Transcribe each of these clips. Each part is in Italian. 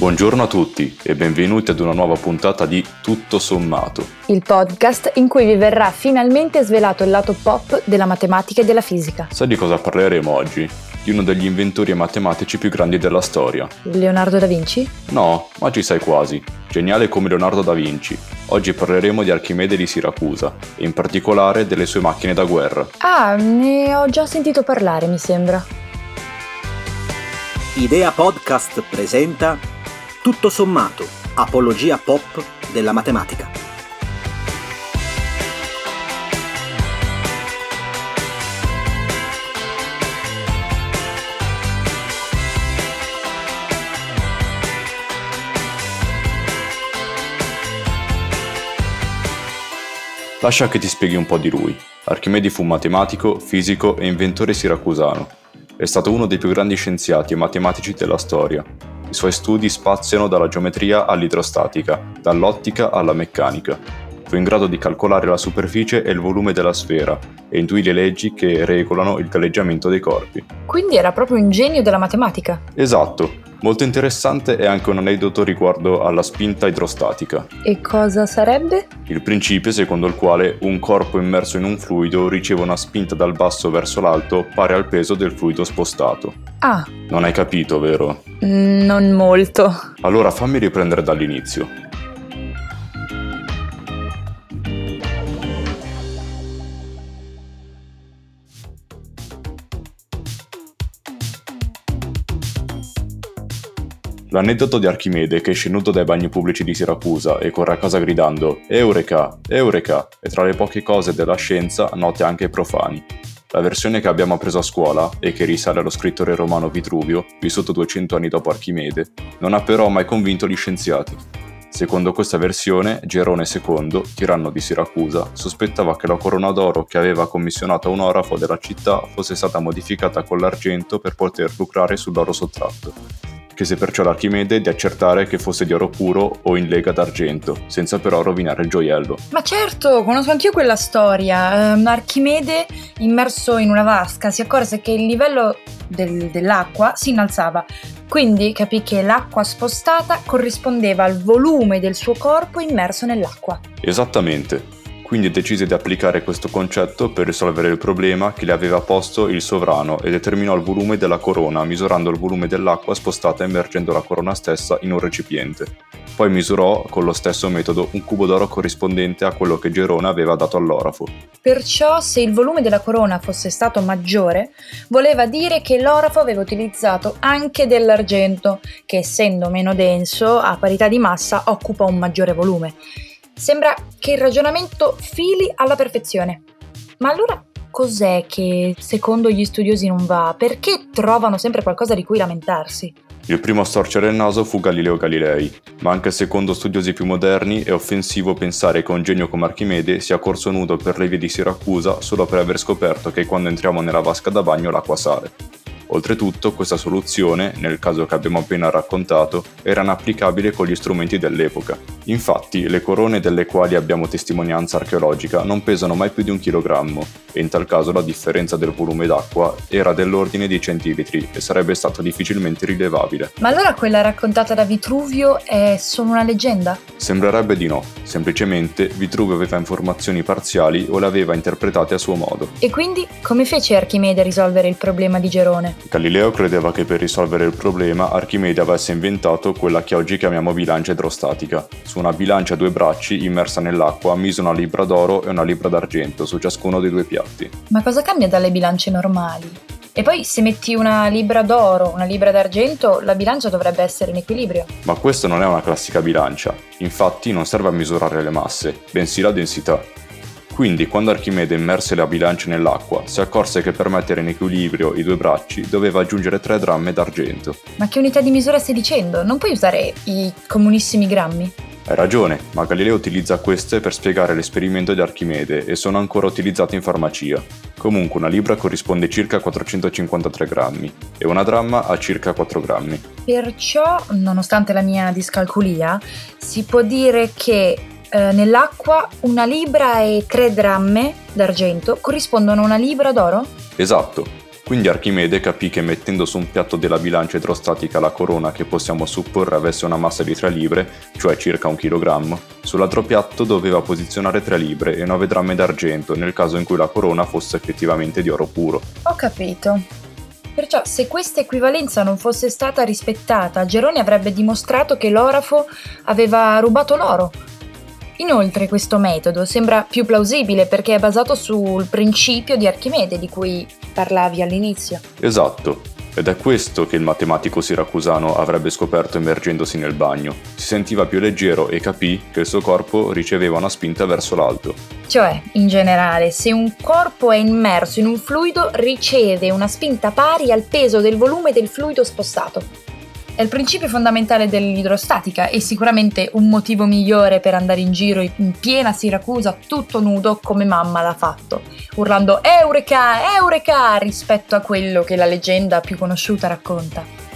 Buongiorno a tutti e benvenuti ad una nuova puntata di Tutto Sommato. Il podcast in cui vi verrà finalmente svelato il lato pop della matematica e della fisica. Sai di cosa parleremo oggi? Di uno degli inventori matematici più grandi della storia. Leonardo da Vinci? No, ma ci sai quasi. Geniale come Leonardo da Vinci. Oggi parleremo di Archimede di Siracusa e in particolare delle sue macchine da guerra. Ah, ne ho già sentito parlare, mi sembra. Idea Podcast presenta Tutto sommato, apologia pop della matematica. Lascia che ti spieghi un po' di lui. Archimede fu matematico, fisico e inventore siracusano. È stato uno dei più grandi scienziati e matematici della storia. I suoi studi spaziano dalla geometria all'idrostatica, dall'ottica alla meccanica. Fu in grado di calcolare la superficie e il volume della sfera e intuì le leggi che regolano il galleggiamento dei corpi. Quindi era proprio un genio della matematica. Esatto. Molto interessante è anche un aneddoto riguardo alla spinta idrostatica. E cosa sarebbe? Il principio secondo il quale un corpo immerso in un fluido riceve una spinta dal basso verso l'alto pari al peso del fluido spostato. Ah, Non hai capito, vero? mm, non molto. Allora fammi riprendere dall'inizio. L'aneddoto di Archimede che esce nudo dai bagni pubblici di Siracusa e corre a casa gridando Eureka! Eureka! è tra le poche cose della scienza note anche ai profani. La versione che abbiamo appreso a scuola, e che risale allo scrittore romano Vitruvio, vissuto 200 anni dopo Archimede, non ha però mai convinto gli scienziati. Secondo questa versione, Gerone II, tiranno di Siracusa, sospettava che la corona d'oro che aveva commissionato a un orafo della città fosse stata modificata con l'argento per poter lucrare sull'oro sottratto. Chiese perciò ad Archimede di accertare che fosse di oro puro o in lega d'argento, senza però rovinare il gioiello. Ma certo, conosco anch'io quella storia. Ehm, Archimede, immerso in una vasca, si accorse che il livello del- dell'acqua si innalzava. Quindi capì che l'acqua spostata corrispondeva al volume del suo corpo immerso nell'acqua. Esattamente. Quindi decise di applicare questo concetto per risolvere il problema che le aveva posto il sovrano e determinò il volume della corona misurando il volume dell'acqua spostata immergendo la corona stessa in un recipiente. Poi misurò con lo stesso metodo un cubo d'oro corrispondente a quello che Gerone aveva dato all'orafo. Perciò, se il volume della corona fosse stato maggiore, voleva dire che l'orafo aveva utilizzato anche dell'argento, che essendo meno denso, a parità di massa, occupa un maggiore volume. Sembra che il ragionamento fili alla perfezione. Ma allora cos'è che secondo gli studiosi non va? Perché trovano sempre qualcosa di cui lamentarsi? Il primo a storcere il naso fu Galileo Galilei, ma anche secondo studiosi più moderni è offensivo pensare che un genio come Archimede sia corso nudo per le vie di Siracusa solo per aver scoperto che quando entriamo nella vasca da bagno l'acqua sale. Oltretutto, questa soluzione, nel caso che abbiamo appena raccontato, era inapplicabile con gli strumenti dell'epoca. Infatti, le corone delle quali abbiamo testimonianza archeologica non pesano mai più di un chilogrammo, e in tal caso la differenza del volume d'acqua era dell'ordine di centilitri e sarebbe stata difficilmente rilevabile. Ma allora quella raccontata da Vitruvio è solo una leggenda? Sembrerebbe di no, semplicemente Vitruvio aveva informazioni parziali o le aveva interpretate a suo modo. E quindi come fece Archimede a risolvere il problema di Gerone? Galileo credeva che per risolvere il problema Archimede avesse inventato quella che oggi chiamiamo bilancia idrostatica. Su una bilancia a due bracci immersa nell'acqua mise una libra d'oro e una libra d'argento su ciascuno dei due piatti. Ma cosa cambia dalle bilance normali? E poi se metti una libra d'oro, una libra d'argento, la bilancia dovrebbe essere in equilibrio. Ma questa non è una classica bilancia, infatti non serve a misurare le masse, bensì la densità. Quindi, quando Archimede immerse la bilancia nell'acqua, si accorse che per mettere in equilibrio i due bracci doveva aggiungere 3 dramme d'argento. Ma che unità di misura stai dicendo? Non puoi usare i comunissimi grammi? Hai ragione, ma Galileo utilizza queste per spiegare l'esperimento di Archimede e sono ancora utilizzate in farmacia. Comunque una libra corrisponde circa a 453 grammi e una dramma a circa 4 grammi. Perciò, nonostante la mia discalculia, si può dire che eh, nell'acqua una libra e tre dramme d'argento corrispondono a una libra d'oro? Esatto. Quindi Archimede capì che mettendo su un piatto della bilancia idrostatica la corona che possiamo supporre avesse una massa di 3 libre, cioè circa un chilogrammo, sull'altro piatto doveva posizionare 3 libre e 9 drammi d'argento nel caso in cui la corona fosse effettivamente di oro puro. Ho capito. Perciò se questa equivalenza non fosse stata rispettata, Geroni avrebbe dimostrato che l'orafo aveva rubato l'oro, Inoltre questo metodo sembra più plausibile perché è basato sul principio di Archimede di cui parlavi all'inizio. Esatto, ed è questo che il matematico siracusano avrebbe scoperto immergendosi nel bagno. Si sentiva più leggero e capì che il suo corpo riceveva una spinta verso l'alto. Cioè, in generale, se un corpo è immerso in un fluido, riceve una spinta pari al peso del volume del fluido spostato. È il principio fondamentale dell'idrostatica e sicuramente un motivo migliore per andare in giro in piena Siracusa tutto nudo come mamma l'ha fatto, urlando Eureka, Eureka rispetto a quello che la leggenda più conosciuta racconta.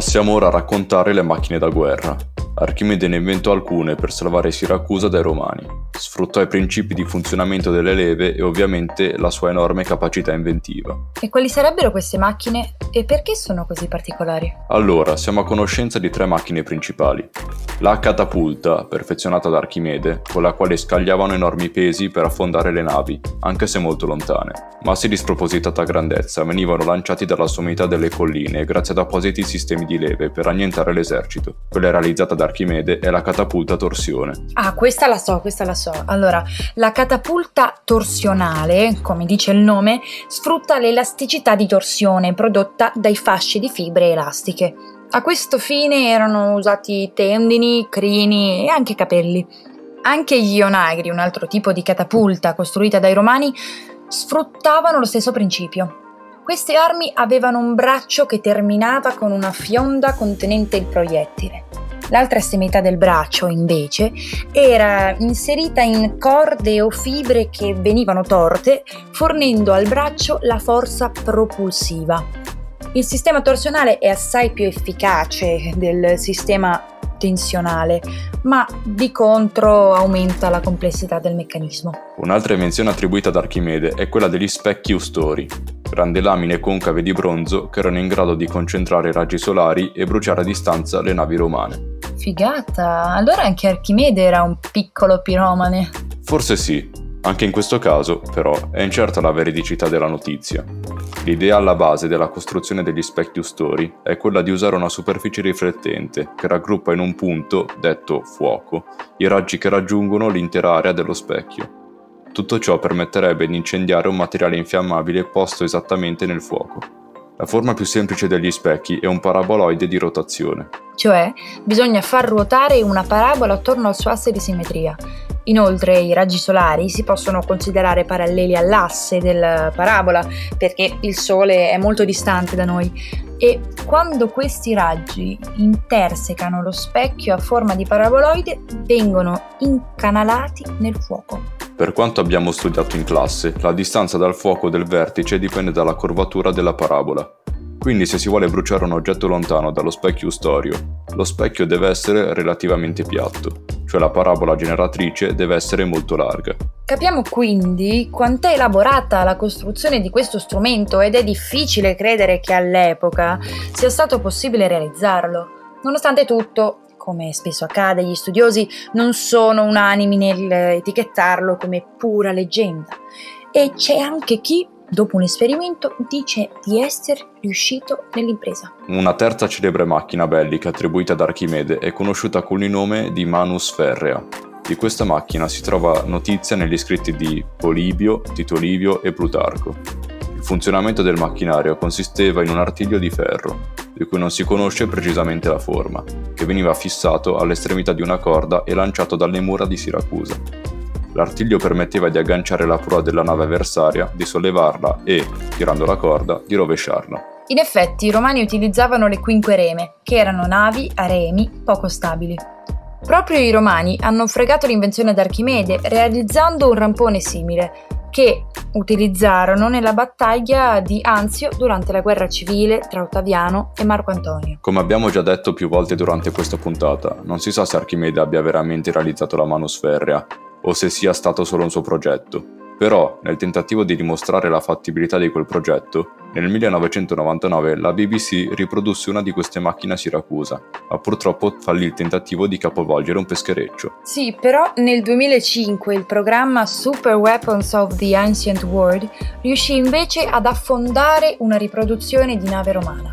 Passiamo ora a raccontare le macchine da guerra. Archimede ne inventò alcune per salvare Siracusa dai Romani. Sfruttò i principi di funzionamento delle leve e ovviamente la sua enorme capacità inventiva. E quali sarebbero queste macchine e perché sono così particolari? Allora, siamo a conoscenza di tre macchine principali. La catapulta, perfezionata da Archimede, con la quale scagliavano enormi pesi per affondare le navi, anche se molto lontane. Massi di spropositata grandezza venivano lanciati dalla sommità delle colline grazie ad appositi sistemi di leve per annientare l'esercito. Quella realizzata da Archimede è la catapulta torsione. Ah, questa la so, questa la so. Allora, la catapulta torsionale, come dice il nome, sfrutta l'elasticità di torsione prodotta dai fasci di fibre elastiche. A questo fine erano usati tendini, crini e anche capelli. Anche gli onagri, un altro tipo di catapulta costruita dai romani, sfruttavano lo stesso principio. Queste armi avevano un braccio che terminava con una fionda contenente il proiettile. L'altra estremità del braccio, invece, era inserita in corde o fibre che venivano torte, fornendo al braccio la forza propulsiva. Il sistema torsionale è assai più efficace del sistema tensionale, ma di contro aumenta la complessità del meccanismo. Un'altra invenzione attribuita ad Archimede è quella degli specchi ustori, grandi lamine concave di bronzo che erano in grado di concentrare raggi solari e bruciare a distanza le navi romane. Figata, allora anche Archimede era un piccolo piromane. Forse sì, anche in questo caso, però, è incerta la veridicità della notizia. L'idea alla base della costruzione degli specchi ustori è quella di usare una superficie riflettente che raggruppa in un punto, detto fuoco, i raggi che raggiungono l'intera area dello specchio. Tutto ciò permetterebbe di incendiare un materiale infiammabile posto esattamente nel fuoco. La forma più semplice degli specchi è un paraboloide di rotazione. Cioè, bisogna far ruotare una parabola attorno al suo asse di simmetria. Inoltre i raggi solari si possono considerare paralleli all'asse della parabola perché il Sole è molto distante da noi e quando questi raggi intersecano lo specchio a forma di paraboloide vengono incanalati nel fuoco. Per quanto abbiamo studiato in classe, la distanza dal fuoco del vertice dipende dalla curvatura della parabola. Quindi se si vuole bruciare un oggetto lontano dallo specchio ustorio, lo specchio deve essere relativamente piatto, cioè la parabola generatrice deve essere molto larga. Capiamo quindi quant'è elaborata la costruzione di questo strumento ed è difficile credere che all'epoca sia stato possibile realizzarlo. Nonostante tutto, come spesso accade, gli studiosi non sono unanimi nell'etichettarlo come pura leggenda. E c'è anche chi, dopo un esperimento, dice di essere riuscito nell'impresa. Una terza celebre macchina bellica attribuita ad Archimede è conosciuta con il nome di Manus Ferrea. Di questa macchina si trova notizia negli scritti di Polibio, Tito Livio e Plutarco. Il funzionamento del macchinario consisteva in un artiglio di ferro, di cui non si conosce precisamente la forma, che veniva fissato all'estremità di una corda e lanciato dalle mura di Siracusa. L'artiglio permetteva di agganciare la prua della nave avversaria, di sollevarla e, tirando la corda, di rovesciarla. In effetti i romani utilizzavano le quinquereme, che erano navi a remi poco stabili. Proprio i romani hanno fregato l'invenzione d'Archimede realizzando un rampone simile, che, utilizzarono nella battaglia di Anzio durante la guerra civile tra Ottaviano e Marco Antonio. Come abbiamo già detto più volte durante questa puntata, non si sa se Archimede abbia veramente realizzato la manosferrea o se sia stato solo un suo progetto. Però, nel tentativo di dimostrare la fattibilità di quel progetto, nel 1999 la BBC riprodusse una di queste macchine a Siracusa, ma purtroppo fallì il tentativo di capovolgere un peschereccio. Sì, però nel 2005 il programma Super Weapons of the Ancient World riuscì invece ad affondare una riproduzione di nave romana.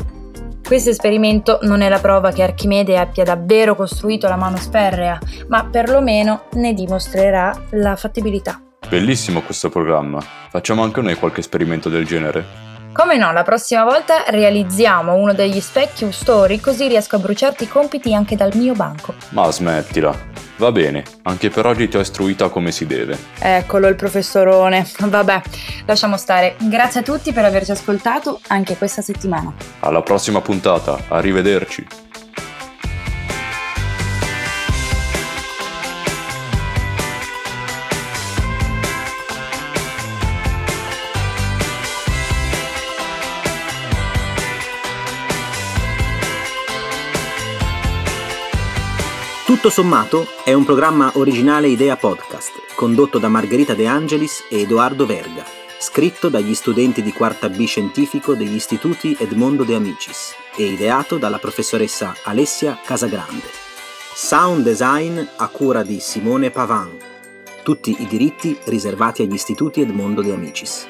Questo esperimento non è la prova che Archimede abbia davvero costruito la manosferrea, ma perlomeno ne dimostrerà la fattibilità. Bellissimo questo programma. Facciamo anche noi qualche esperimento del genere? Come no, la prossima volta realizziamo uno degli specchi story così riesco a bruciarti i compiti anche dal mio banco. Ma smettila. Va bene, anche per oggi ti ho istruita come si deve. Eccolo il professorone. Vabbè, lasciamo stare. Grazie a tutti per averci ascoltato anche questa settimana. Alla prossima puntata, arrivederci. Tutto sommato è un programma originale Idea Podcast, condotto da Margherita De Angelis e Edoardo Verga, scritto dagli studenti di quarta B scientifico degli istituti Edmondo De Amicis e ideato dalla professoressa Alessia Casagrande. Sound design a cura di Simone Pavan. Tutti i diritti riservati agli istituti Edmondo De Amicis.